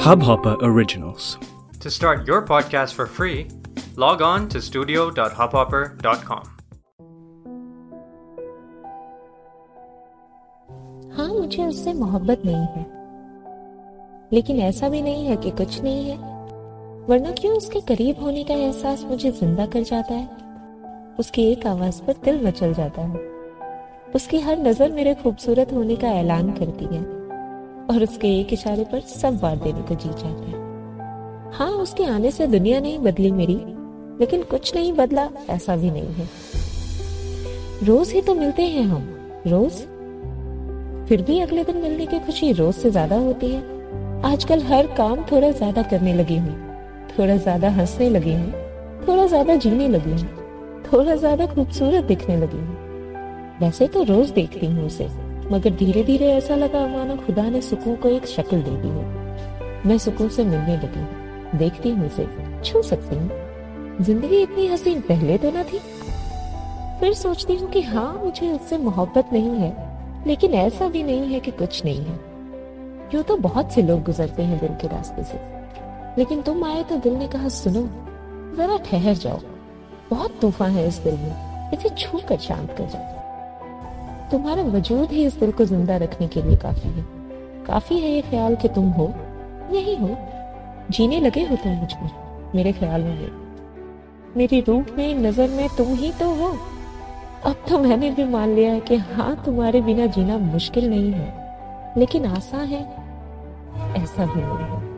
Hubhopper Originals. To start your podcast for free, log on to studio.hubhopper.com. हाँ मुझे उससे मोहब्बत नहीं है। लेकिन ऐसा भी नहीं है कि कुछ नहीं है। वरना क्यों उसके करीब होने का एहसास मुझे ज़िंदा कर जाता है? उसकी एक आवाज़ पर दिल मचल जाता है। उसकी हर नज़र मेरे खूबसूरत होने का ऐलान करती है। और उसके एक इशारे पर सब वार देने को जी जाता है। हाँ उसके आने से दुनिया नहीं बदली मेरी, लेकिन कुछ नहीं बदला, ऐसा भी नहीं है। रोज ही तो मिलते हैं हम, रोज। फिर भी अगले दिन मिलने की खुशी रोज से ज़्यादा होती है। आजकल हर काम थोड़ा ज़्यादा करने लगी हूँ, थोड़ा ज़्यादा हंसने लगी हूँ, थोड़ा ज़्यादा जीने लगी हूँ, थोड़ा ज़्यादा खूबसूरत दिखने लगी हूँ। वैसे तो रोज देखती हूँ उसे। मगर धीरे धीरे ऐसा लगा मानो खुदा ने सुकून को एक शक्ल दे दी हो। मैं सुकून से मिलने लगी देखती हूँ उसे। छू सकती हूँ। ज़िंदगी इतनी हसीन पहले तो ना थी। फिर सोचती हूँ कि हाँ मुझे उससे मोहब्बत नहीं है, लेकिन ऐसा भी नहीं है कि कुछ नहीं है। यूँ तो बहुत से लोग गुजरते हैं दिल के रास्ते से। लेकिन तुम आए तो दिल ने कहा, सुनो, जरा ठहर जाओ। बहुत तूफ़ान है इस दिल में। इसे छू कर शांत कर जाओ। तुम्हारा वजूद ही इस दिल को ज़िंदा रखने के लिए काफ़ी है। काफ़ी है ये ख्याल कि तुम हो। यही हो। जीने लगे हो तुम मुझमें मेरे ख्याल में मेरी रूह में, नज़र में तुम ही तो हो। अब तो मैंने भी मान लिया है कि हाँ तुम्हारे बिना जीना मुश्किल नहीं है। लेकिन आसान है, ऐसा भी नहीं है।